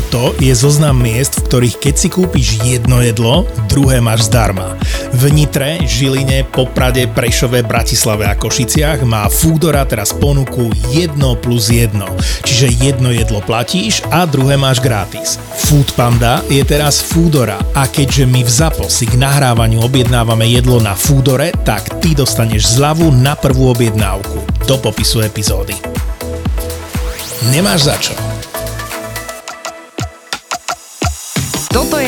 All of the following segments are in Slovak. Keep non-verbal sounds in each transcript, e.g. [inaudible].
Toto je zoznam miest, v ktorých keď si kúpiš jedno jedlo, druhé máš zdarma. V Nitre, Žiline, Poprade, Prešove, Bratislave a Košiciach má Foodora teraz ponuku 1 plus 1. Čiže jedno jedlo platíš a druhé máš gratis. Food Panda je teraz Foodora a keďže my v ZAPO si k nahrávaniu objednávame jedlo na Foodore, tak ty dostaneš zľavu na prvú objednávku. Do popisu epizódy. Nemáš za čo.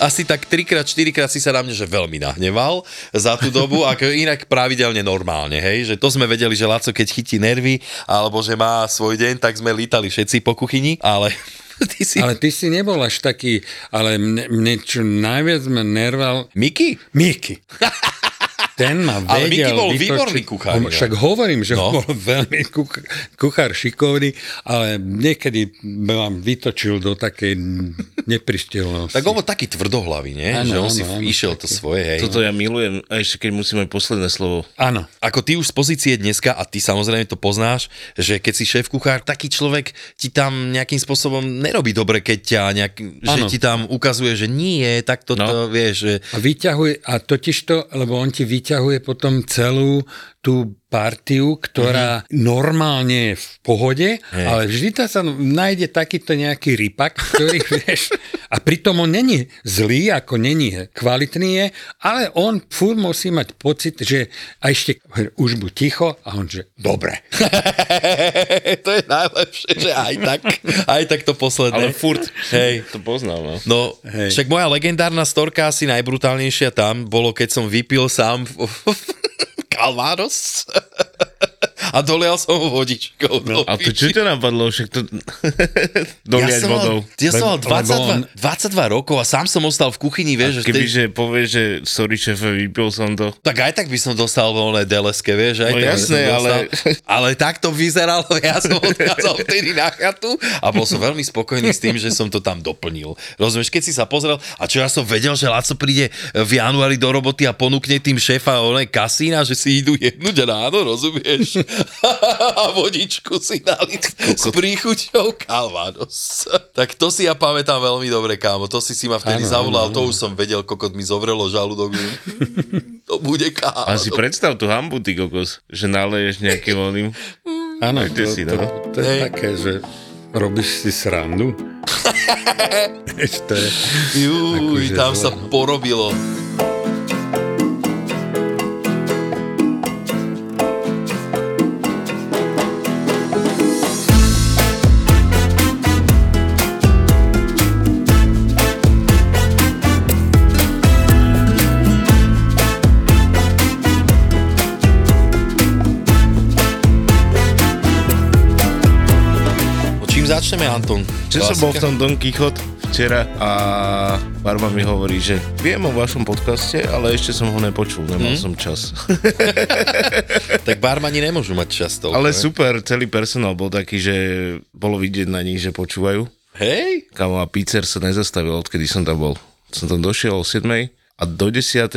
Asi tak 3 4 krát si sa na mňa že veľmi nahneval za tú dobu, ako inak pravidelne normálne, hej, že to sme vedeli, že Laco keď chytí nervy, alebo že má svoj deň, tak sme lítali všetci po kuchyni, ale [laughs] ty si... Ale ty si nebol až taký, ale mne, mne čo najviac ma nerval... Miky? Miky. [laughs] Ten ma vedel Ale Miky bol vytočiť. výborný kuchár. Však hovorím, že no. bol [laughs] veľmi kuchár, kuchár šikovný, ale niekedy vám vytočil do takej nepristielnosti. Tak on bol taký tvrdohlavý, nie? Ano, že on ano, si ano, išiel to svoje. Hej. Toto ja milujem, a ešte keď musíme posledné slovo. Áno. Ako ty už z pozície dneska, a ty samozrejme to poznáš, že keď si šéf kuchár, taký človek ti tam nejakým spôsobom nerobí dobre, keď ťa nejak, že ti tam ukazuje, že nie, tak to, no. to vieš. Že... A vyťahuje, a totiž to, lebo on ti vyťahuje vyťahuje potom celú tú partiu, ktorá mm-hmm. normálne je v pohode, hey. ale vždy tam sa nájde takýto nejaký rypak, ktorý, [laughs] vieš, a pritom on není zlý, ako není kvalitný je, ale on furt musí mať pocit, že a ešte už buď ticho a on, že dobre. [laughs] to je najlepšie, že aj tak, aj tak to posledné. Ale furt, hej, to poznám. No, no hej. však moja legendárna storka asi najbrutálnejšia tam bolo, keď som vypil sám [laughs] Calvados. [laughs] a dolial som ho vodičkou. No, a to čo ťa napadlo? Však to [laughs] doliať ja vodou. Mal, ja som mal 22, 22 rokov a sám som ostal v kuchyni, vieš. A keby, že povieš, že sorry šefe, vypil som to. Tak aj tak by som dostal voľné deleske, vieš. Aj no jasné, ale... ale tak to vyzeralo, ja som odchádzal vtedy na chatu a bol som veľmi spokojný s tým, že som to tam doplnil. Rozumieš, keď si sa pozrel, a čo ja som vedel, že Laco príde v januári do roboty a ponúkne tým šéfa oné kasína, že si idú jednúť ráno, rozumieš? [laughs] a vodičku si dali s príchuťou Calvados. tak to si ja pamätám veľmi dobre, kámo. To si si ma vtedy ano, zavolal, ano, to už som vedel, kokot mi zovrelo žalúdok. to bude kámo. A si predstav tú hambu, ty kokos, že naleješ nejaký oným. Áno, to, si, no? to, to je také, že robíš si srandu. [laughs] Ešte. Juj, akože tam sa porobilo. Začneme, Anton? Čo som bol v tom Don Quixote včera a Barba mi hovorí, že viem o vašom podcaste, ale ešte som ho nepočul, nemal hmm? som čas. [laughs] [laughs] tak barmani nemôžu mať čas to. Ale ne? super, celý personál bol taký, že bolo vidieť na nich, že počúvajú. Hej? Kamo a pizzer sa nezastavil, odkedy som tam bol. Som tam došiel o 7 a do 10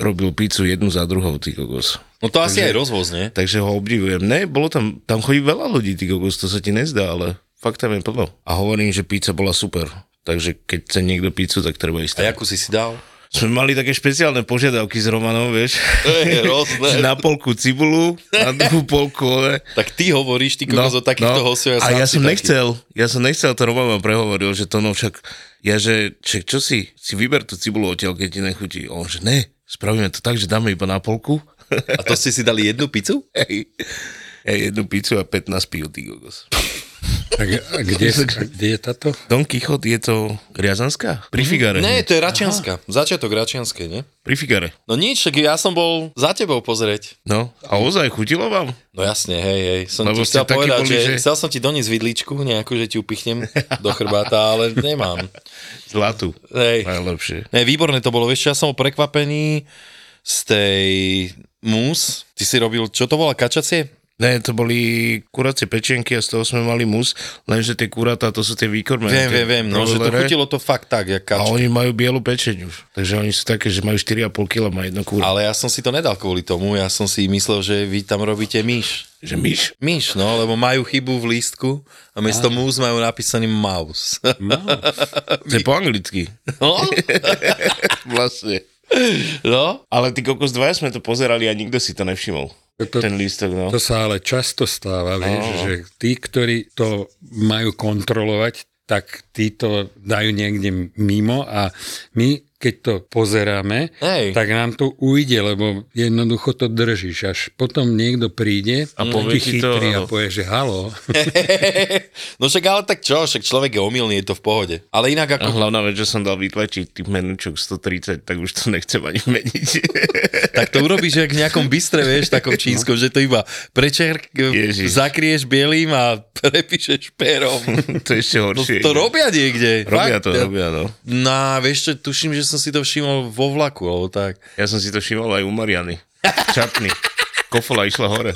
robil pizzu jednu za druhou, ty kokos. No to asi takže, aj rozvoz, nie? Takže ho obdivujem. Ne, bolo tam, tam chodí veľa ľudí, ty kokos, to sa ti nezdá, ale Fakt tam je plno. A hovorím, že pizza bola super. Takže keď chce niekto pizzu, tak treba ísť. A akú si si dal? Sme mali také špeciálne požiadavky s Romanom, vieš. To je rôzne. [laughs] na polku cibulu, na druhú polku, ale... Tak ty hovoríš, ty kokos no, o takýchto no. hostov. Ja a ja som taký. nechcel, ja som nechcel, to Roman ma prehovoril, že to no však, ja že, ček, čo si, si vyber tú cibulu odtiaľ, keď ti nechutí. On že ne, spravíme to tak, že dáme iba na polku. A to ste si dali jednu pizzu? [laughs] Hej, jednu pizzu a 15 pív, ty kokos. A, a kde, a kde je [laughs] táto? Don Quixote je to Riazanská? Pri Figare. Nie, to je Račianska. Aha. Začiatok Račianskej, nie? Pri Figare. No nič, ja som bol za tebou pozrieť. No, a ozaj chutilo vám? No jasne, hej, hej. Som Lebo ti chcel povedať, boli, že... že... Chcel som ti doniesť vidličku nejakú, že ti upichnem do chrbáta, ale nemám. [laughs] Zlatú. Hej. Najlepšie. Ne, výborné to bolo. Vieš, ja som bol prekvapený z tej mus. Ty si robil, čo to volá, kačacie? Ne, to boli kuracie pečenky a z toho sme mali mus, lenže tie kuratá, to sú tie výkormené. Viem, viem, viem, no, že to chutilo to fakt tak, jak A kačka. oni majú bielu pečeň už. Takže oni sú také, že majú 4,5 kg má jedno kúra. Ale ja som si to nedal kvôli tomu, ja som si myslel, že vy tam robíte myš. Že myš. Myš, no, lebo majú chybu v lístku a miesto mus majú napísaný mouse. [laughs] To je po anglicky. No, [laughs] vlastne. no. Ale ty kokos dvaja sme to pozerali a nikto si to nevšimol. To- Ten lístok, no. To sa ale často stáva, vieš, Áno. že tí, ktorí to majú kontrolovať, tak tí to dajú niekde mimo a my, keď to pozeráme, Hej. tak nám to ujde, lebo jednoducho to držíš. Až potom niekto príde A povie taký ti to, a povie, že halo. [laughs] no však ale tak čo, však človek je omylný, je to v pohode. Ale inak A ako, hlavná vec, že som dal vytlačiť tým menúčok 130, tak už to nechcem ani meniť. [laughs] tak to urobíš jak v nejakom bystre, vieš, takom čínskom, že to iba prečer, Ježiš. zakrieš bielým a [laughs] prepíšeš perom. to je ešte To, horšie. to robia niekde. Robia Fakt. to, robia, no. No, a vieš čo, tuším, že som si to všimol vo vlaku, alebo tak. Ja som si to všimol aj u Mariany. Čapný. Kofola išla hore.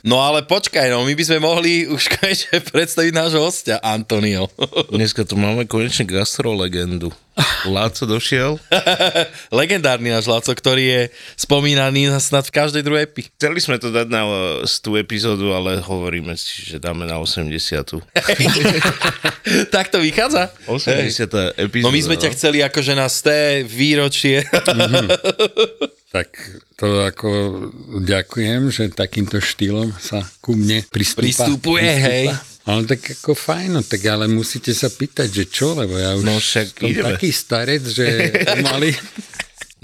No ale počkaj, no, my by sme mohli už konečne predstaviť nášho hostia, Antonio. Dneska tu máme konečne gastrolegendu. Láco došiel. [laughs] Legendárny náš Laco, ktorý je spomínaný na- snad v každej druhej epi. Chceli sme to dať na eh, tú epizódu, ale hovoríme si, že dáme na 80. [laughs] [laughs] tak to vychádza? 80. epizóda. No my sme ťa chceli akože na sté výročie. Tak to ako ďakujem, že takýmto štýlom sa ku mne pristúpa. Pristupuje, hej. Ale tak ako fajn, no tak ale musíte sa pýtať, že čo, lebo ja už No však som ideme. taký starec, že [laughs] mali...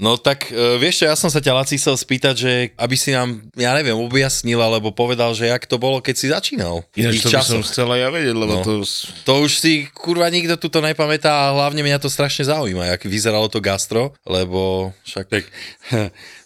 No tak e, vieš čo, ja som sa ťa Laci chcel spýtať, že aby si nám, ja neviem, objasnil, alebo povedal, že jak to bolo, keď si začínal. Ináč to by som časoch. chcel aj ja vedieť, lebo No. to... To už si kurva nikto tu to nepamätá a hlavne mňa to strašne zaujíma, jak vyzeralo to gastro, lebo však... Tak,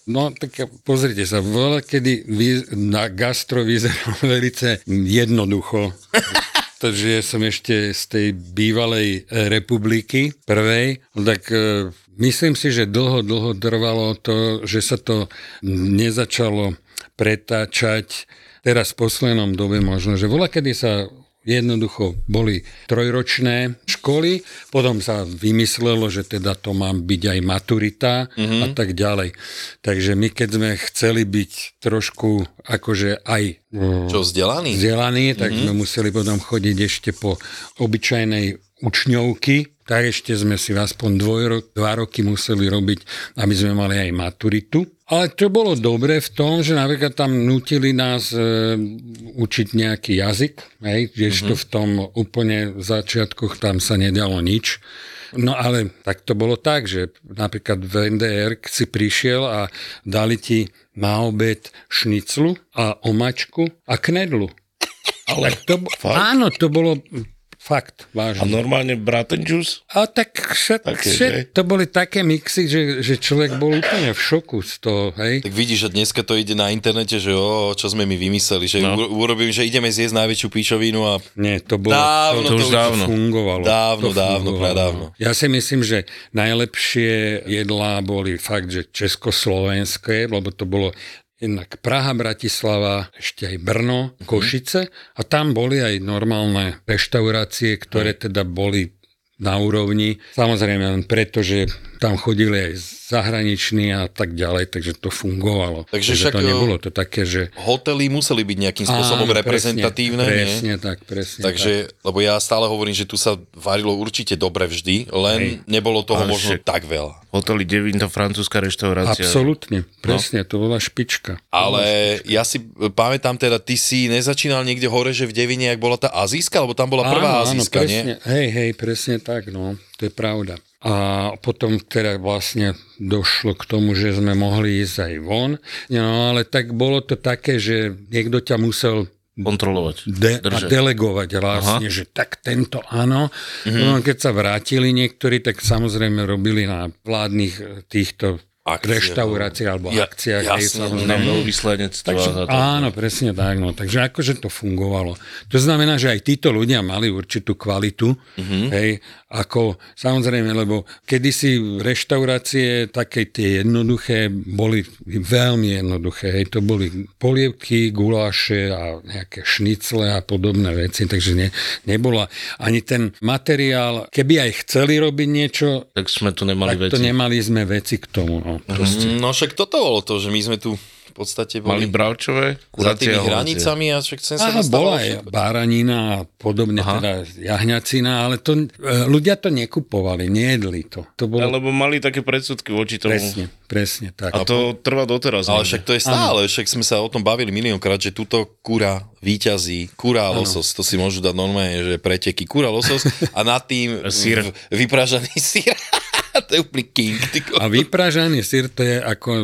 no tak pozrite sa, voľa, kedy na gastro vyzeral [laughs] velice jednoducho. [laughs] Takže som ešte z tej bývalej e, republiky prvej, tak e, myslím si, že dlho, dlho trvalo to, že sa to nezačalo pretáčať teraz v poslednom dobe možno, že voľa, kedy sa jednoducho boli trojročné školy, potom sa vymyslelo, že teda to má byť aj maturita mm-hmm. a tak ďalej. Takže my keď sme chceli byť trošku akože aj mm, Čo, vzdelaný? vzdelaní, tak mm-hmm. sme museli potom chodiť ešte po obyčajnej učňovky, tak ešte sme si aspoň dvoj, dva roky museli robiť, aby sme mali aj maturitu. Ale to bolo dobre v tom, že napríklad tam nutili nás e, učiť nejaký jazyk, hej, kdežto mm-hmm. v tom úplne v začiatkoch tam sa nedalo nič. No ale tak to bolo tak, že napríklad v NDR si prišiel a dali ti na obed šniclu a omačku a knedlu. Ale to, áno, to bolo fakt A vážne. normálne braten juice? A tak všet, Také, všet, že? to boli také mixy, že, že človek bol úplne v šoku z toho, hej. Tak vidíš, že dneska to ide na internete, že o, čo sme my vymysleli, že No. no. urobím, že ideme zjesť najväčšiu píčovinu a Nie, to bolo... Dávno to už to dávno. fungovalo. Dávno, To dávno, fungovalo. pradávno. Ja si myslím, že najlepšie jedlá boli fakt, že československé, lebo to bolo jednak Praha, Bratislava, ešte aj Brno, Košice a tam boli aj normálne reštaurácie, ktoré teda boli na úrovni. Samozrejme len preto, že tam chodili aj zahraniční a tak ďalej, takže to fungovalo. Takže však, to nebolo to také, že... hotely museli byť nejakým spôsobom Áno, reprezentatívne, presne, nie? Presne tak, presne Takže, lebo ja stále hovorím, že tu sa varilo určite dobre vždy, len nebolo toho Ale možno však- tak veľa. Hotely Devín, to francúzska reštaurácia. Absolútne, No. presne, to bola špička. Ale ja si pamätám teda, ty si nezačínal niekde hore, že v Devine, jak bola tá azijska, lebo tam bola prvá azijska, nie? presne, Hej, hej, presne tak, no, to je pravda. A potom teda vlastne došlo k tomu, že sme mohli ísť aj von, no ale tak bolo to také, že niekto ťa musel Kontrolovať. de- a delegovať vlastne, že tak tento áno. Mm-hmm. No, keď sa vrátili niektorí, tak samozrejme robili na vládnych týchto Akcie, reštauráciách alebo Ja- akciách. hej, samozrejme. Na veľvyslanectvách Takže, áno, presne tak. No. Takže akože to fungovalo. To znamená, že aj títo ľudia mali určitú kvalitu. Mm-hmm. Hej, ako samozrejme, lebo kedysi reštaurácie také tie jednoduché boli veľmi jednoduché. Hej, to boli polievky, guláše a nejaké šnicle a podobné veci. Takže ne, nebola ani ten materiál. Keby aj chceli robiť niečo, Tak sme tu nemali tak veci. to nemali sme veci k tomu. No, proste. No však toto bolo to, že my sme tu v podstate Mali boli bravčové, za tými hranicami a však sem sa bola aj báranina a podobne, Aha. teda jahňacina, ale to, e, ľudia to nekupovali, nejedli to. To bolo Lebo mali také predsudky voči tomu. presne, presne tak. A to trvá doteraz. Ale však to je stále, však sme sa o tom bavili miliónkrát, že túto kura víťazí, kura a losos, to si môžu dať normálne, že preteky, kura, losos [laughs] a nad tým Syr. v- vypražaný [laughs] sír. [laughs] to je úplný king. Ty ko- A vypražaný sír to je ako je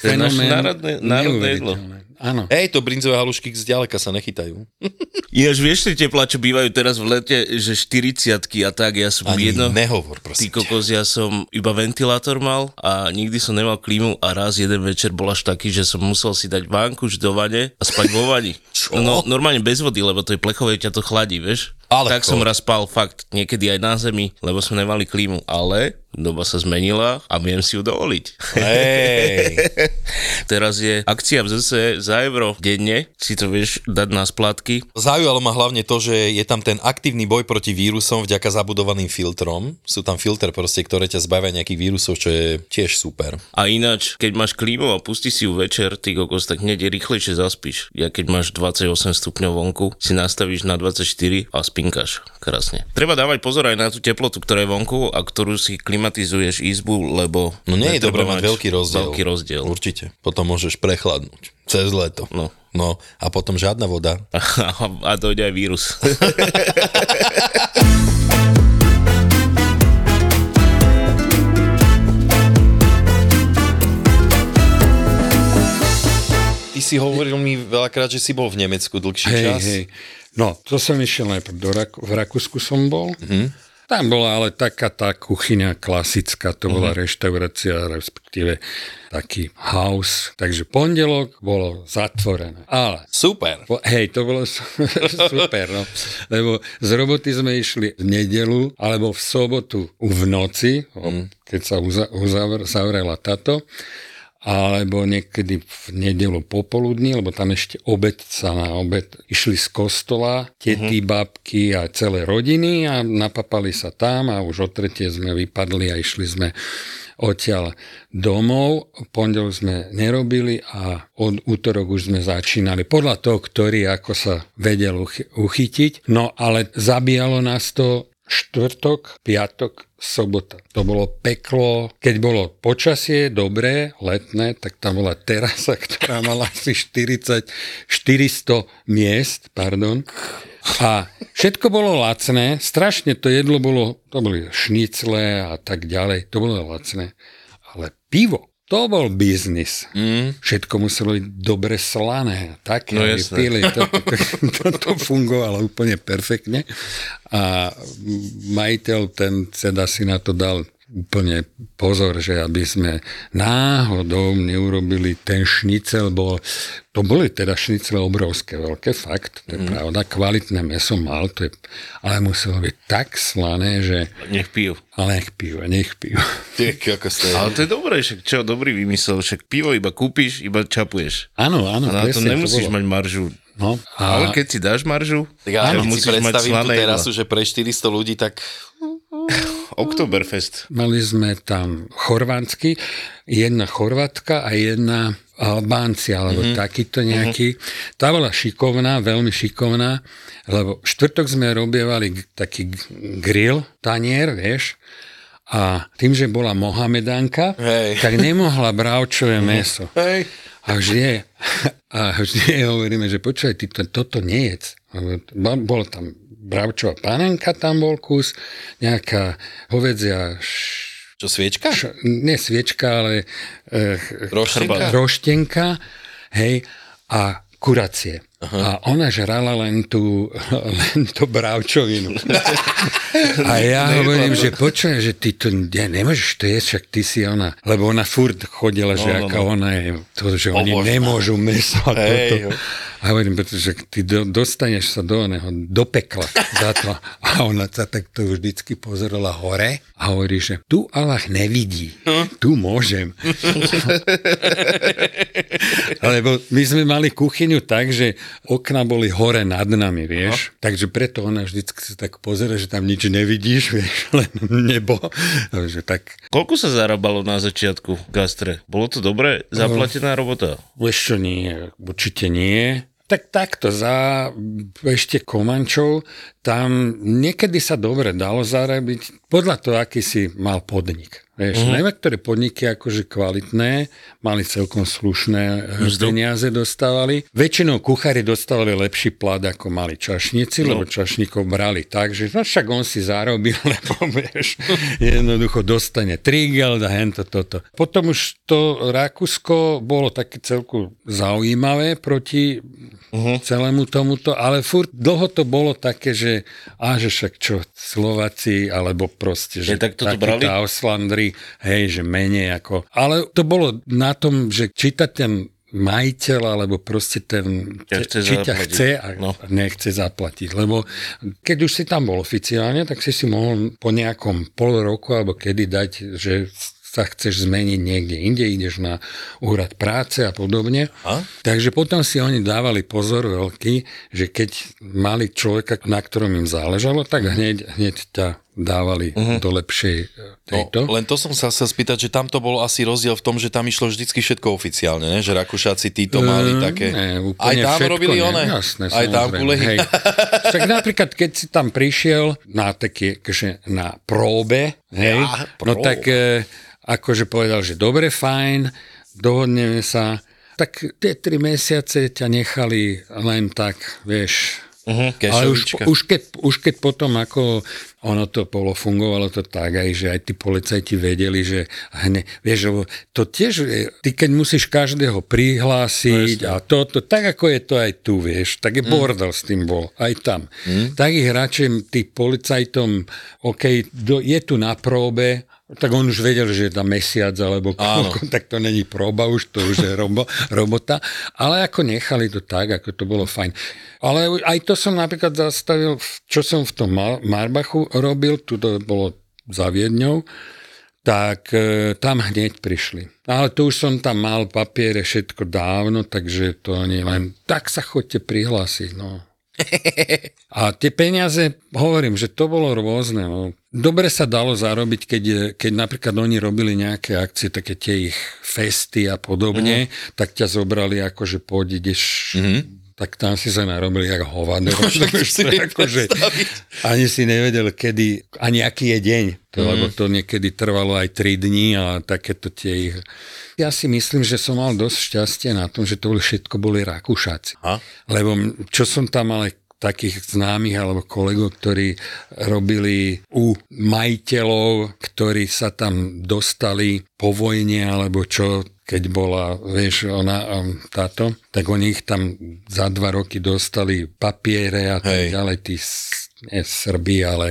fenomén národné- národné jedlo. Áno. Hej, to brinzové halušky zďaleka sa nechytajú. [laughs] Ináč vieš tie teplá, čo bývajú teraz v lete, že 40 a tak, ja som Ani jedno... nehovor, Ty prosím. ťa. kokos, ja som iba ventilátor mal a nikdy som nemal klímu a raz jeden večer bol až taký, že som musel si dať vánkuš do vane a spať vo vani. [laughs] Čo? No, normálne bez vody, lebo to je plechové, ťa to chladí, vieš? Ale tak som raz spal fakt niekedy aj na zemi, lebo sme nemali klímu, ale doba sa zmenila a viem si ju dovoliť. Hej, [laughs] Teraz je akcia v ZSE za euro denne, si to vieš dať na splátky. zaujalo ma hlavne to, že je tam ten aktívny boj proti vírusom vďaka zabudovaným filtrom. Sú tam filtre proste, ktoré ťa zbavia nejakých vírusov, čo je tiež super. A ináč, keď máš klímu a pustíš si ju večer, ty kokos, tak hneď rýchlejšie zaspíš. Ja keď máš 28 stupňov vonku, si nastavíš na 24 a spinkaš. Krásne. Treba dávať pozor aj na tú teplotu, ktorá je vonku a ktorú si klimatizuješ izbu, lebo... No nie je dobré mať veľký rozdiel. Veľký rozdiel. Určite. Potom môžeš prechladnúť. Cez leto. No. No a potom žiadna voda. A, [laughs] a dojde aj vírus. [laughs] si hovoril mi veľakrát, že si bol v Nemecku dlhší Hej, čas. hej. No, to som išiel najprv do Rak- v Rakúsku som bol. Mhm. Mm-hmm. Tam bola ale taká tá kuchyňa klasická, to bola Mhm. reštaurácia, respektíve taký house. Takže pondelok bolo zatvorené. Ale Super. Po, hej, to bolo su- [laughs] super, no. Lebo z roboty sme išli v nedelu alebo v sobotu v noci, mm. keď sa uza, uzavr, zavrela táto, alebo niekedy v nedelu popoludní, lebo tam ešte obed sa na obed išli z kostola, tety, babky a celé rodiny a napapali sa tam a už o tretie sme vypadli a išli sme odtiaľ domov. V pondelok sme nerobili a od útorok už sme začínali. Podľa toho, ktorý ako sa vedel uchy- uchytiť. No ale zabíjalo nás to štvrtok, piatok, sobota. To bolo peklo. Keď bolo počasie dobré, letné, tak tam bola terasa, [laughs] ktorá mala asi 40, 400 miest, pardon. A všetko bolo lacné, strašne to jedlo bolo, to boli šnicle a tak ďalej, to bolo lacné. Ale pivo, to bol biznis. Mm. Všetko muselo byť dobre slané. Také, No pili. To, [laughs] to, to, to fungovalo úplne perfektne. A majiteľ ten teda si na to dal úplne pozor, že aby sme náhodou neurobili ten šnicel, bol, to boli teda šnicle obrovské, veľké, fakt, to je mm. pravda, kvalitné meso mal, to je, ale muselo byť tak slané, že Nech pijú. ale nech pijú, nech pijú. [laughs] Ty, ako ste... Ale to je dobré, však čo, dobrý vymysel, však pivo iba kúpiš, iba čapuješ. Áno, áno, A na to nemusíš bolo. mať maržu. No, Ale a, keď si dáš maržu, Tak ja tak keď si musíš mať predstavím tú terasu, že pre 400 ľudí, tak Oktoberfest. Mali sme tam chorvátsky, jedna chorvátka a jedna Albánci, alebo mm-hmm. takýto nejaký. Mm-hmm. Tá bola šikovná, veľmi šikovná, lebo štvrtok sme robievali taký grill, tanier, vieš, a tým, že bola Mohamedánka, Hej. tak nemohla bravčové meso. Hej. A vždy, a vždy hovoríme, že počúvaj, ty to, toto nejedz. Bolo tam bravčová panenka, tam bol kus, nejaká hovedzia š- Čo, sviečka? Š- nie sviečka, ale e, Roštenka? roštenka, hej, a kuracie. A ona žrala len tú, [laughs] len tú bravčovinu. A ja hovorím, že počujem, že ty to ja, nemôžeš to jesť, však ty si ona. Lebo ona furt chodila, že No, no, aká no. ona je, to, že oni Pobožná. nemôžu meso a Hej, toto. A hovorím, pretože ty do, dostaneš sa do oného, do pekla za to. A ona sa takto vždycky pozerala hore a hovorí, že tu Allah nevidí, tu môžem. Lebo my sme mali kuchyňu tak, že okna boli hore nad nami, vieš. Takže preto ona vždycky sa tak pozera, že tam nič nevidíš, [laughs] vieš, len nebo. Takže tak, Koľko sa zarábalo na začiatku v gastre? Bolo to dobre zaplatená robota? čo, nie, určite nie. Tak takto, za ešte Komančov, tam niekedy sa dobre dalo zarobiť, podľa toho, aký si mal podnik. Vieš, mm-hmm. niektoré podniky akože kvalitné, mali celkom slušné e, peniaze dostávali. Väčšinou kuchári dostávali lepší plat, ako mali čašníci, no. lebo čašníkov brali tak, že no však on si zarobil, [laughs] lebo vieš, jednoducho dostane trigel a hento toto. Potom už to Rakúsko bolo také celku zaujímavé proti uh-huh. celému tomuto, ale furt dlho to bolo také, že a že však čo, Slováci, alebo proste, že Je, tak toto brali? tá Hej, že menej ako... Ale to bolo na tom, že či ta ten majiteľ, alebo proste ten, Ťa chce či ťa zaplatiť. chce a No. nechce zaplatiť. Lebo keď už si tam bol oficiálne, tak si si mohol po nejakom pol roku alebo kedy dať, že sa chceš zmeniť niekde inde, ideš na úrad práce a podobne. A? Takže potom si oni dávali pozor veľký, že keď mali človeka, na ktorom im záležalo, tak hneď, hneď ťa dávali uh-huh. do lepšej e, tejto. No, len to som sa chcel spýtať, že tam to bol asi rozdiel v tom, že tam išlo vždycky všetko oficiálne, ne? že Rakúšaci títo mali Ehm, také... Ne, aj úplne tam všetko, robili ne, one? Jasné, aj tam kulehy? [laughs] Však napríklad, keď si tam prišiel na také, na próbe, hej, Ja, no tak akože povedal, že dobre, fajn, dohodneme sa, tak tie tri mesiace ťa nechali len tak, vieš, Uh-huh, ale už, už, keď, už keď potom ako ono to bolo, fungovalo to tak aj, že aj tí policajti vedeli, že hne, vieš, lebo to tiež, je- ty keď musíš každého prihlásiť a toto, tak ako je to aj tu, vieš, tak je bordel s tým bol, aj tam. Tak ich radšej tým policajtom, OK, do, je tu na próbe, tak on už vedel, že je tam mesiac alebo koľko, tak to není próba už, to už je robo, robota. Ale ako nechali to tak, ako to bolo fajn. Ale aj to som napríklad zastavil, čo som v tom Mar- Marbachu robil, tu to bolo za Viedňou, tak e, tam hneď prišli. Ale tu už som tam mal papiere všetko dávno, takže to nie len tak sa chodte prihlásiť. No. [laughs] A tie peniaze, hovorím, že to bolo rôzne. No. Dobre sa dalo zarobiť, keď, keď napríklad oni robili nejaké akcie, také tie ich festy a podobne, mm. tak ťa zobrali ako, že poď, ideš, mm. tak tam si sa narobili jak hovado. [laughs] viem akože, ani si nevedel, kedy, ani aký je deň. To, mm. Lebo to niekedy trvalo aj 3 dní a takéto tie ich... Ja si myslím, že som mal dosť šťastie na tom, že to všetko boli Rakúšáci. Lebo čo som tam aj takých známych alebo kolegov, ktorí robili u majiteľov, ktorí sa tam dostali po vojne alebo čo, keď bola, vieš, ona táto, tak oni ich tam za dva roky dostali papiere a tak Hej. ďalej, tí nie Srbi, ale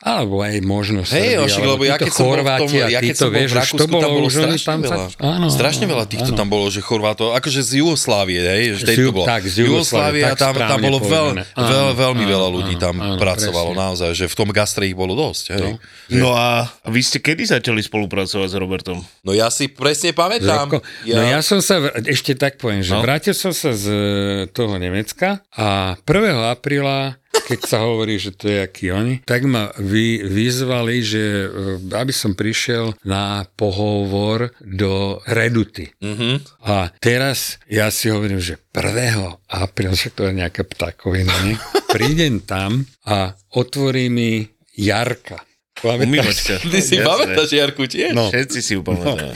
alebo aj možno Hej, Srbi, Ošik, lebo ja keď som bol v tom, Chorváti ja keď som bol vieš, v Rakúsku, to bolo tam bolo strašne tam sa- veľa. Áno, strašne áno, veľa týchto áno. tam bolo, že Chorvátov, akože z Jugoslávie, hej, že Z vtedy to Ju- bolo. tak, z Jugoslávie, tak tam, tam bolo veľ, povedané. veľ, veľmi áno, veľa ľudí áno, tam áno, pracovalo, presne. naozaj, že v tom gastre ich bolo dosť, hej. No a vy ste kedy začali spolupracovať s Robertom? No ja si presne pamätám. Zrabko. No ja som sa, ešte tak poviem, že No. vrátil som sa z e, toho Nemecka a 1. apríla, keď sa hovorí, že to je aký oni, tak ma vy, vyzvali, že e, aby som prišiel na pohovor do Reduty. Mm-hmm. A teraz ja si hovorím, že 1. apríla, však to je nejaká ptakovina, nie? [laughs] Prídem tam a otvorí mi Jarka. Pamätáš? Ty si pamätáš, Jarku, tiež? No. Všetci si ju pamätáme.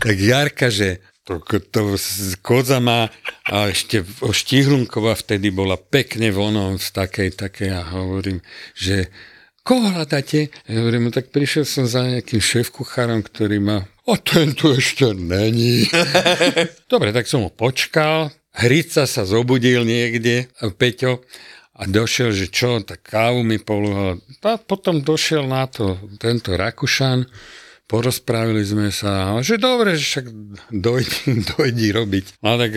Tak Jarka, že to, to koza má a ešte Štihlunková vtedy bola pekne vonom z takej, takej a hovorím, že koho hľadáte? Ja hovorím, no tak prišiel som za nejakým šéf-kuchárom, ktorý má a ten tu ešte není. [laughs] Dobre, tak som ho počkal, Hrica sa zobudil niekde, Peťo, a došiel, že čo, tak kávu mi polúhal. A potom došiel na to tento Rakušan, porozprávili sme sa, že dobre, že však dojdi, [laughs] dojdi robiť. No tak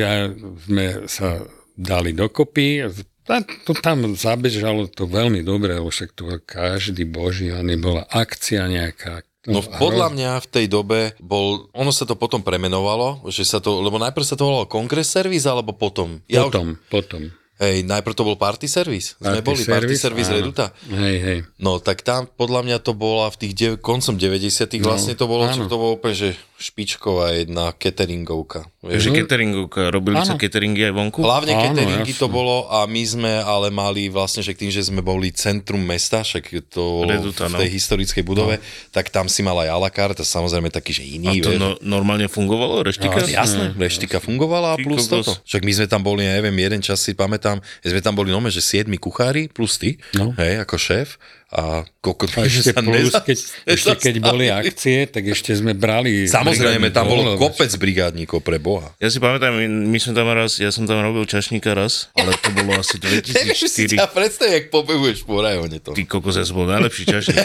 sme sa dali dokopy, a to tam zabežalo to veľmi dobre, lebo však to každý boží, bola akcia nejaká, No podľa mňa v tej dobe bol, ono sa to potom premenovalo, že sa to, lebo najprv sa to volalo Kongres Service, alebo potom? Ja potom, potom. Hej, najprv to bol Party Service. Sme party boli service, Party Service áno. Reduta. Hej, hej. No, tak tam podľa mňa to bola v tých dev- koncom 90 no, vlastne to bolo, čo to bolo úplne, že špičková jedna cateringovka. Takže mm cateringovka, robili ano. sa cateringy aj vonku? Hlavne ano, cateringy jasne. to bolo a my sme ale mali vlastne, že tým, že sme boli centrum mesta, však to Reduta, v tej no. historickej budove, no. tak tam si mal aj a la carte, samozrejme taký, že iný. A to no, normálne fungovalo, reštika? No, jasné, reštika fungovala a plus toto. Však my sme tam boli, neviem, jeden čas si pamätám, sme tam boli nome, že siedmi kuchári plus ty, no. hej, ako šéf a kokot, a ešte, sa plus, neza, keď, ešte keď boli akcie, tak ešte sme brali... Samozrejme, tam bolo kopec brigádníkov pre Boha. Ja si pamätám, my sme tam raz, ja som tam robil čašníka raz, ale to bolo asi [laughs] 2004. si ťa predstav, jak pobehuješ po rajone to. Ty kokos, ja som bol najlepší čašník.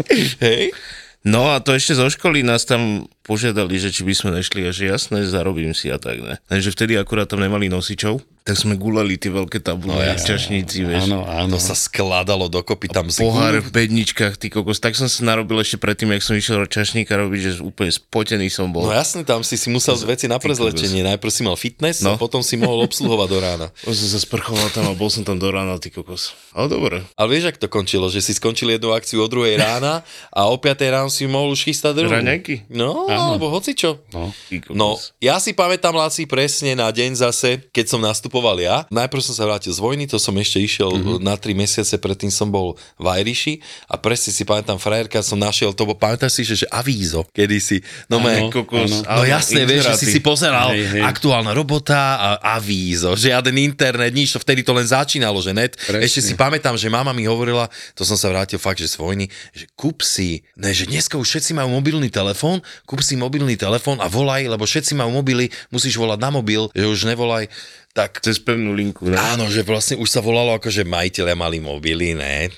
[laughs] Hej? No a to ešte zo školy nás tam požiadali, že či by sme nešli a že jasné, zarobím si a tak, ne. Takže vtedy akurát tam nemali nosičov, tak sme gulali tie veľké tabule, no, ja, čašníci, vieš. Áno, áno. To sa skladalo dokopy tam z Pohár v bedničkách, ty kokos. Tak som sa narobil ešte predtým, jak som išiel čašníka robiť, že úplne spotený som bol. No jasne, tam si si musel z veci na prezlečenie. Najprv si mal fitness no. a potom si mohol obsluhovať do rána. [laughs] Už som sa sprchoval tam a bol som tam do rána, ty kokos. Ale dobre. Ale vieš, ak to končilo, že si skončil jednu akciu o druhej rána a o 5 ráno si mohol už chystať druhú. Raňajky? No, Áno. alebo hocičo. No, no, ja si pamätám, Laci, presne na deň zase, keď som nastupoval ja. Najprv som sa vrátil z vojny, to som ešte išiel mm-hmm. na 3 mesiace, predtým som bol v Iriši a presne si pamätám, frajerka som našiel, to bol, pamätáš si, že, že avízo, kedysi. No, áno, kokos, no jasne, vieš, že si si pozeral hej, hej. aktuálna robota a avízo, žiaden internet, nič, vtedy to len začínalo, že net. Presne. Ešte si pamätám, že mama mi hovorila, to som sa vrátil fakt, že z vojny, že kúp si, ne, že dneska už všetci majú mobilný telefón, kúp si mobilný telefón a volaj, lebo všetci majú mobily, musíš volať na mobil, že už nevolaj tak... Cez pevnú linku, ne? Áno, že vlastne už sa volalo ako, že majiteľia mali mobily, ne?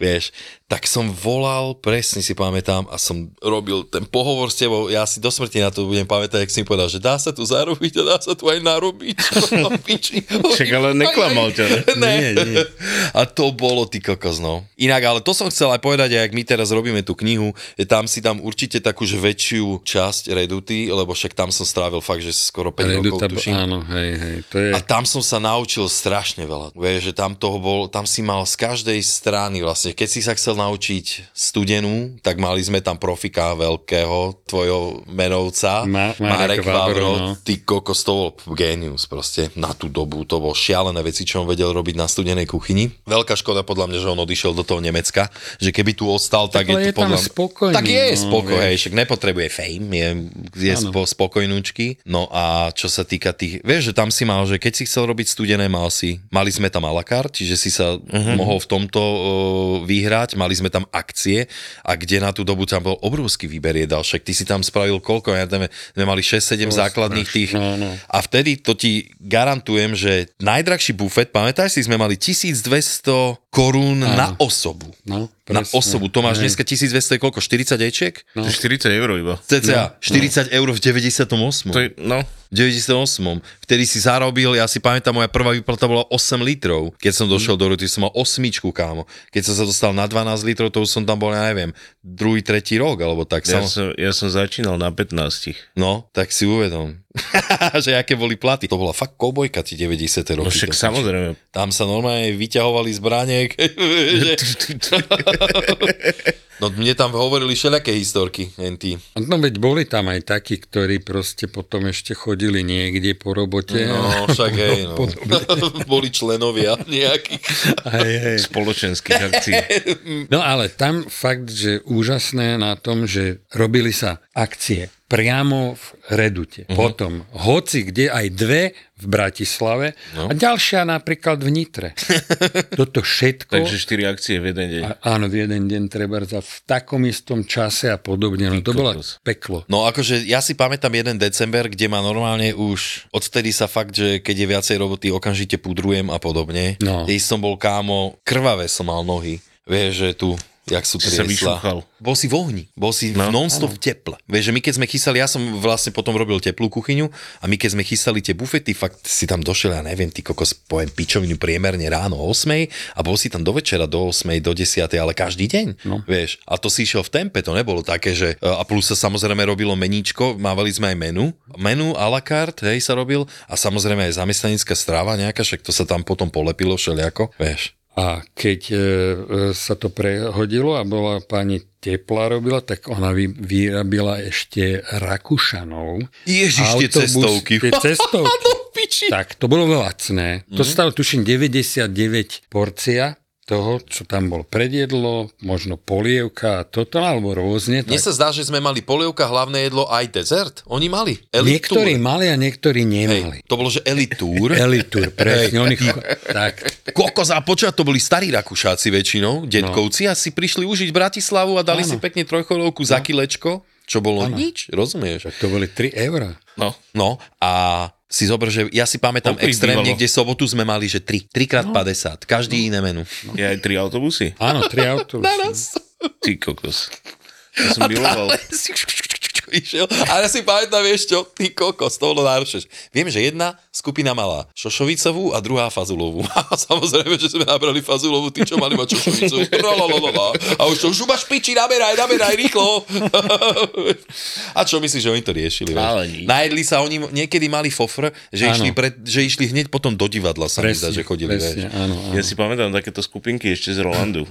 Vieš, tak som volal, presne si pamätám, a som robil ten pohovor s tebou, ja si do smrti na to budem pamätať, jak si mi povedal, že dá sa tu zarobiť a dá sa tu aj narobiť. [laughs] Však ale neklamal ťa, ne? ne? Nie, nie. A to bolo ty kokos, no. Inak, ale to som chcel aj povedať, ak my teraz robíme tú knihu, tam si tam určite takú že väčšiu časť Reduty, lebo však tam som strávil fakt, že skoro 5 Reduta, rokov, tuším. Áno, hej, hej, to je... A tam som sa naučil strašne veľa. Vieš, že tam toho bol, tam si mal z každej strany vlastne, keď si sa chcel naučiť studenú, tak mali sme tam profika veľkého, tvojho menovca, Ma, Marek, Marek Vavro, no. ty kokos, to bol genius proste. Na tú dobu to bol šialené veci, čo on vedel robiť na studenej kuchyni. Veľká škoda podľa mňa, že on odišiel do toho Nemecka, že keby tu ostal, tak, tak je, je tu podľa spokojný, Tak je no, spokoj, hej, však nepotrebuje fame, je, je spo, spokojnúčky. No a čo sa týka tých, vieš, že tam si mal, že keď si chcel robiť studené, mal si, mali sme tam a la carte, čiže si sa uh-huh. mohol v tomto uh, vyhrať, mali sme tam akcie a kde na tú dobu tam bol obrovský výber jedal, však ty si tam spravil koľko, ja neviem, sme mali 6-7 základných tých no, no. a vtedy to ti garantujem, že najdrahší bufet, pamätáš si, sme mali 1200 korún Áno. na osobu. No, presne. na osobu. To máš dneska 1200 koľko? 40 ečiek? No. 40 eur iba. CCA. No. 40 eur v 98. To je, no. V 98. Vtedy si zarobil, ja si pamätám, moja prvá výplata bola 8 litrov. Keď som došiel mm. do roty, som mal osmičku, kámo. Keď som sa dostal na 12 litrov, to už som tam bol, ja neviem, druhý, tretí rok, alebo tak. Ja, som, ja som začínal na 15. No, tak si uvedom. [laughs] že aké boli platy. To bola fakt kobojka, tie 90. roky. No však samozrejme. Tam sa normálne vyťahovali zbranie. [laughs] že... [laughs] no mne tam hovorili všelijaké historky, NT. No veď boli tam aj takí, ktorí proste potom ešte chodili niekde po robote. No však hej, no. boli členovia nejakých aj, aj. spoločenských akcií. no ale tam fakt, že úžasné na tom, že robili sa akcie priamo v redute. Uh-huh. Potom, hoci kde aj dve v Bratislave no. a ďalšia napríklad v Nitre. [laughs] Toto všetko... Takže 4 akcie v jeden deň. A, áno, v jeden deň treba za v takom istom čase a podobne. No to bolo peklo. No akože ja si pamätám jeden december, kde ma normálne už odtedy sa fakt, že keď je viacej roboty, okamžite pudrujem a podobne. No. Keď som bol kámo, krvavé som mal nohy. Vieš, že tu jak sú Si sa triesla. vyšúchal. Bol si v ohni, bol si No. no, non-stop v teple. Vieš, že my keď sme chystali, ja som vlastne potom robil teplú kuchyňu a my keď sme chystali tie bufety, fakt si tam došiel, ja neviem, ty kokos, poviem pičovinu priemerne ráno o 8 a bol si tam do večera do 8, do 10, ale každý deň, no. vieš. A to si išiel v tempe, to nebolo také, že a plus sa samozrejme robilo meníčko, mávali sme aj menu, menu a la carte, hej, sa robil a samozrejme aj zamestnanická strava nejaká, však to sa tam potom polepilo všelijako, vieš. A keď e, e, sa to prehodilo a bola pani Tepla robila, tak ona vy, vyrabila ešte Rakúšanov. Ježiš, tie cestovky. Tie cestovky. [laughs] Piči. tak, to bolo lacné. Mhm. To stalo, tuším, 99 porcia toho, čo tam bol predjedlo, možno polievka a toto, alebo rôzne. Mne Tak. sa zdá, že sme mali polievka, hlavné jedlo aj dezert. Oni mali. Elite Niektorí mali a niektorí Hej, nemali. to bolo, že Elite Tour. [laughs] Elitúr, presne. Oni, tak, Kokos a počúva, to boli starí Rakúšáci väčšinou, detkovci a si prišli užiť Bratislavu a dali Áno. si pekne trojchodovku za kilečko, čo bolo nič, rozumieš? to boli 3 eurá. No. No a si zober, že ja si pamätám Popri extrémne, bývalo. kde sobotu sme mali, že 3, 3 krát 50, každý iné menu. Je aj tri autobusy? Áno, 3 autobusy. Ty kokos. To som miloval. [laughs] Ale si išiel. A ja si pamätám, vieš čo, ty kokos, to bolo náročné. Viem, že jedna skupina mala šošovicovú a druhá fazulovú. [laughs] A samozrejme, že sme nabrali fazulovú, tí, čo mali mať šošovicovú. [laughs] A už to, už máš piči, naberaj, naberaj, rýchlo. [laughs] A čo myslíš, že oni to riešili? Vieš? Najedli sa, oni niekedy mali fofr, že, Áno. išli, pred, že išli hneď potom do divadla, sa mi zdá, Presne, že chodili. presne, Vieš. áno, áno. Ja si pamätám takéto skupinky ešte z Rolandu.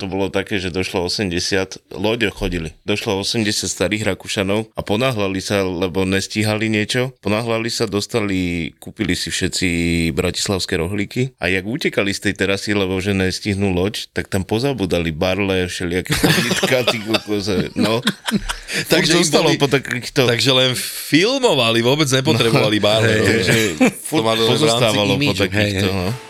To bolo také, že došlo 80, loďo chodili, došlo 80 starých Rakúšanov a ponáhľali sa, lebo nestíhali niečo. Ponáhľali sa, dostali, kúpili si všetci bratislavské rohlíky a jak utekali z tej terasy, lebo že nestihnú loď, tak tam pozabudali barle, všelijaké pobytka, ty kokose. No, [laughs] Takže zostalo boli- po takýchto... Takže len filmovali, vôbec nepotrebovali no, bar. Hej, takže pozostávalo po takýchto, Hej, hej. no.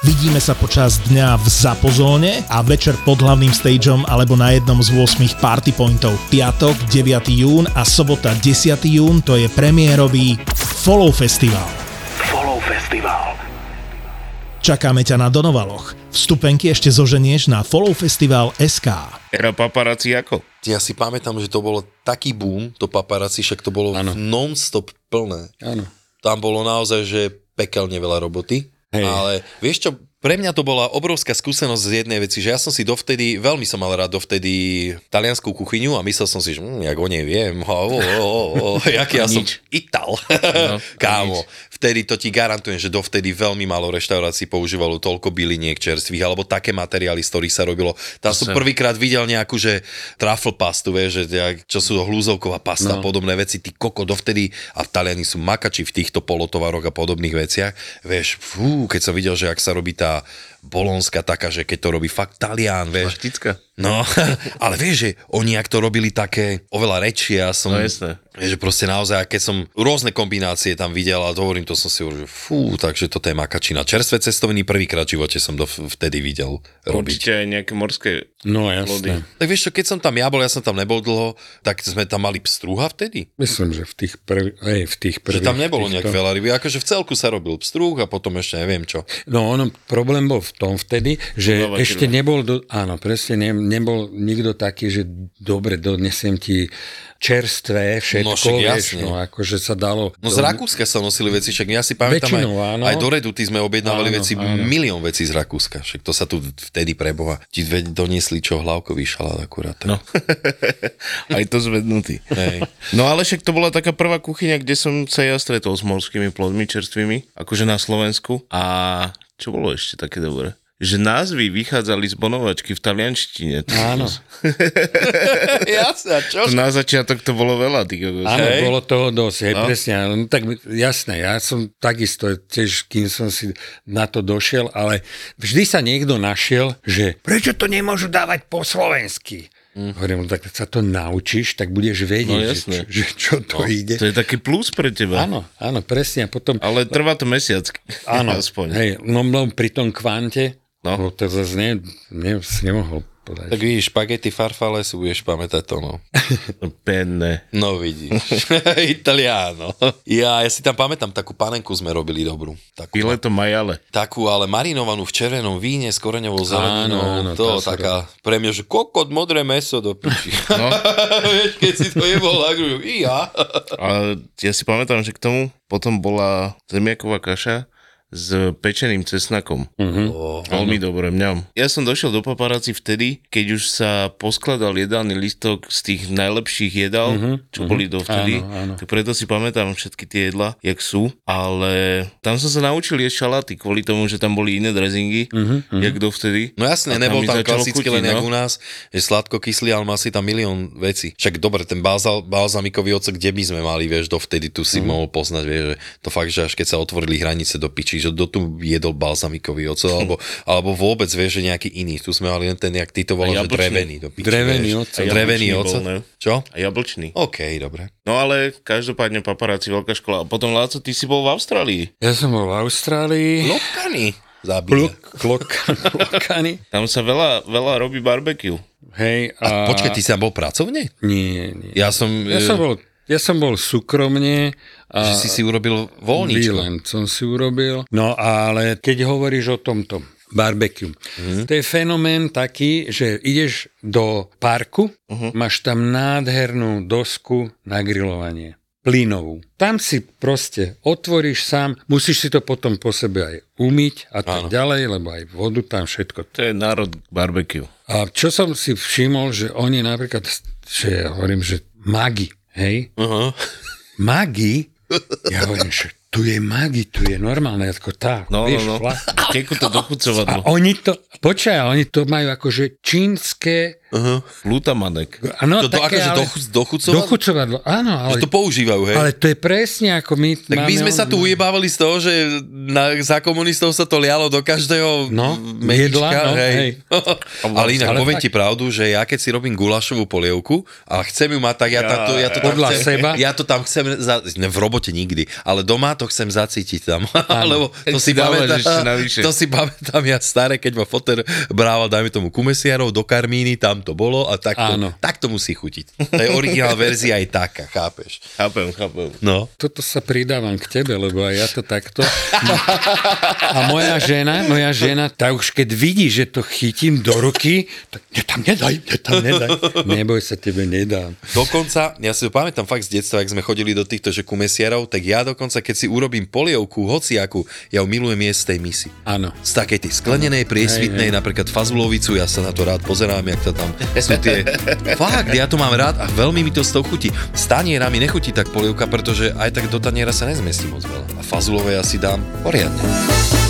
Vidíme sa počas dňa v Zapozóne a večer pod hlavným stageom alebo na jednom z 8 party pointov. Piatok 9. jún a sobota 10. jún to je premiérový Follow Festival. Čakáme ťa na Donovaloch. Vstupenky ešte zoženieš na Follow Festival SK. Era paparazzi ako? Ja si pamätám, že to bolo taký boom, to paparazzi, však to bolo Áno. non-stop plné. Áno. Tam bolo naozaj, že pekelne veľa roboty. Hej. Ale vieš čo, pre mňa to bola obrovská skúsenosť z jednej veci, že ja som si dovtedy, veľmi som mal rád dovtedy talianskú kuchyňu a myslel som si, že hm, jak o nej viem, ho, ho, ho, ho, [laughs] [laughs] jak ja som Ital, [laughs] kámo. Vtedy to ti garantujem, že dovtedy veľmi málo reštaurácií používalo toľko byliniek čerstvých, alebo také materiály, z ktorých sa robilo. Tam som prvýkrát videl nejakú, že truffle pastu, vieš, že čo sú hlúzovková pasta a No. podobné veci, ty koko dovtedy, a Taliani sú makači v týchto polotovaroch a podobných veciach, vieš, fú, keď som videl, že ak sa robí tá uh, bolonská taká, že keď to robí fakt Talian, vieš. Štická. No, [laughs] ale vieš, že oni ak to robili také oveľa rečie, ja som... No jasné. Vieš, že proste naozaj, keď som rôzne kombinácie tam videl a hovorím, to som si hovoril, že fú, takže toto je makačina. Čerstvé cestoviny prvýkrát v živote som to vtedy videl robiť. Určite aj nejaké morské No plody. jasné. Tak vieš čo, keď som tam ja bol, ja som tam nebol dlho, tak sme tam mali pstrúha vtedy. Myslím, že v tých, prv, aj v tých prvých... Že tam nebolo týchto- nejak veľa ryby, akože v celku sa robil pstrúh a potom ešte neviem čo. No ono, problém bol v v tom vtedy, že Dodavateľia. ešte nebol, do, áno, presne, ne, nebol nikto taký, že dobre, donesiem ti čerstvé, všetko, No, však vieš, jasne. no akože sa dalo... No z Rakúska sa nosili veci, však ja si pamätám aj, Väčšinou, áno. aj do Reduty sme objednávali Áno, veci, áno. milión vecí z Rakúska, však to sa tu vtedy preboha. Ti doniesli čo hlavkový šalát akurát. No. [laughs] Aj to zvednutý. Hej. No ale však to bola taká prvá kuchyňa, kde som sa ja stretol s morskými plodmi čerstvými, akože na Slovensku. A čo bolo ešte také dobré? Že názvy vychádzali z bonovačky v talianštine. Áno, [laughs] Jasne, a čo? Na začiatok to bolo veľa. Áno, Hej. bolo toho dosť, hej, No. presne, no, tak jasné, ja som takisto tiež, kým som si na to došiel, ale vždy sa niekto našiel, že prečo to nemôžu dávať po slovensky? Mm. Hovorím, no, tak sa to naučíš, tak budeš vedieť, No, že, že čo to ide. To je taký plus pre teba. Áno, áno, presne. A potom, Ale trvá to mesiac. áno, [laughs] Aspoň. hej, no, no pri tom kvante, No. no. to zase ne, ne, si nemohol podať. Tak vidíš, špagety farfale si budeš pamätať to, no. [laughs] Penne. No vidíš. [laughs] Italiano. Ja, ja si tam pamätám, takú panenku sme robili dobrú. Takú, Pileto majale. takú ale marinovanú v červenom víne s koreňovou zeleninou. áno, to tá sa taká pre mňa, že kokot, modré meso do piči. No. [laughs] Vieš, keď si to jebol, i ja. A ja si pamätám, že k tomu potom bola zemiaková kaša s pečeným cesnakom. Oh, Veľmi dobre, mňam. Ja som došiel do paparáci vtedy, keď už sa poskladal jedálny listok z tých najlepších jedál, čo boli dovtedy. Áno, áno. Tak preto si pamätám všetky tie jedla, jak sú. Ale tam som sa naučil jesť šaláty kvôli tomu, že tam boli iné drezingy, jak dovtedy. No jasne, nebol tam klasicky chutiť, len jak no. u nás, že sladko kyslý, ale má si tam milión vecí. Však dobre, ten balzal, balzamikový ocek, kde by sme mali, vieš, dovtedy tu si mohol poznať, vieš, že to fakt, že až keď sa otvorili hranice do piči, že do tu jedol balzamikový ocel, alebo, alebo vôbec, vieš, že nejaký iný. Tu sme mali len ten, jak ty to volal, A že drevený do piči, Drevený ocel. A Drevený ocel. bol? Čo? A jablčný. OK, dobre. No ale každopádne paparáci, veľká škola. A potom, Láco, ty si bol v Austrálii. Ja som bol v Austrálii. Lokany. Zabíja. Klok, klokan, [laughs] klokany. Tam sa veľa, veľa robí barbecue. Hej, a... Počkaj, ty si tam bol pracovne? Nie, nie. Ja som... Ja e, som bol, ja som bol súkromne a Že si si urobil voľničko. Výlen som si urobil. No ale keď hovoríš o tomto barbecue, Mhm. to je fenomén taký, že ideš do parku, Mhm. máš tam nádhernú dosku na grilovanie plynovú. Tam si proste otvoríš sám, musíš si to potom po sebe aj umyť a tak Áno. ďalej, lebo aj vodu tam všetko To je národ barbecue. a čo som si všimol, že oni napríklad, že ja hovorím, že magi, hej? Aha. Magi? Ja hovorím, že tu je magi, tu je normálne, ako tá, No, vieš, no, no. [laughs] Keku to A dochucovadlo. oni to, počkaj, a oni to majú akože čínske, Flutamanek. áno, To, to také, akože ale, dochu, dochucovať? dochucovadlo, áno, ale, Že to používajú, hej? ale to je presne ako my Tak my sme sa on- tu ujebávali z toho, že na, za komunistov sa to lialo do každého No, menička, jedla, no, hej. hej. [laughs] ale inak Ale poviem fakt. ti pravdu, že ja keď si robím gulašovú polievku a chcem ju mať, tak ja, tam to, ja to tam chcem, seba? ja to tam chcem, za, ne, v robote nikdy, ale doma to chcem zacítiť tam, [laughs] lebo to si, pamätám, to si pamätám ja staré, keď ma foter brával, dajme tomu kumesiarov do karmíny, tam to bolo a tak to, Áno. tak to musí chutiť. To je originál verzia aj taká, chápeš? Chápem, chápem. No. toto sa pridávam k tebe, lebo aj ja to takto. A moja žena, moja žena, tá už keď vidí, že to chytím do ruky, tak ne tam nedaj, ne tam nedaj. Neboj sa, tebe nedám. Dokonca, ja si to pamätám fakt z detstva, ak sme chodili do týchto že kumesiarov, tak ja dokonca, keď si urobím polievku, hociakú, ja ju milujem jesť z tej misy. Áno. Z takej tej sklenenej, priesvitnej, Hej, hej. napríklad fazulovicu, ja sa na to rád pozerám, jak to tam sú tie... [laughs] Fakt, ja to mám rád a veľmi mi to z toho chutí. S tanierami nechutí tak polievka, pretože aj tak do taniera sa nezmestí moc veľa. A fazulové ja si dám poriadne.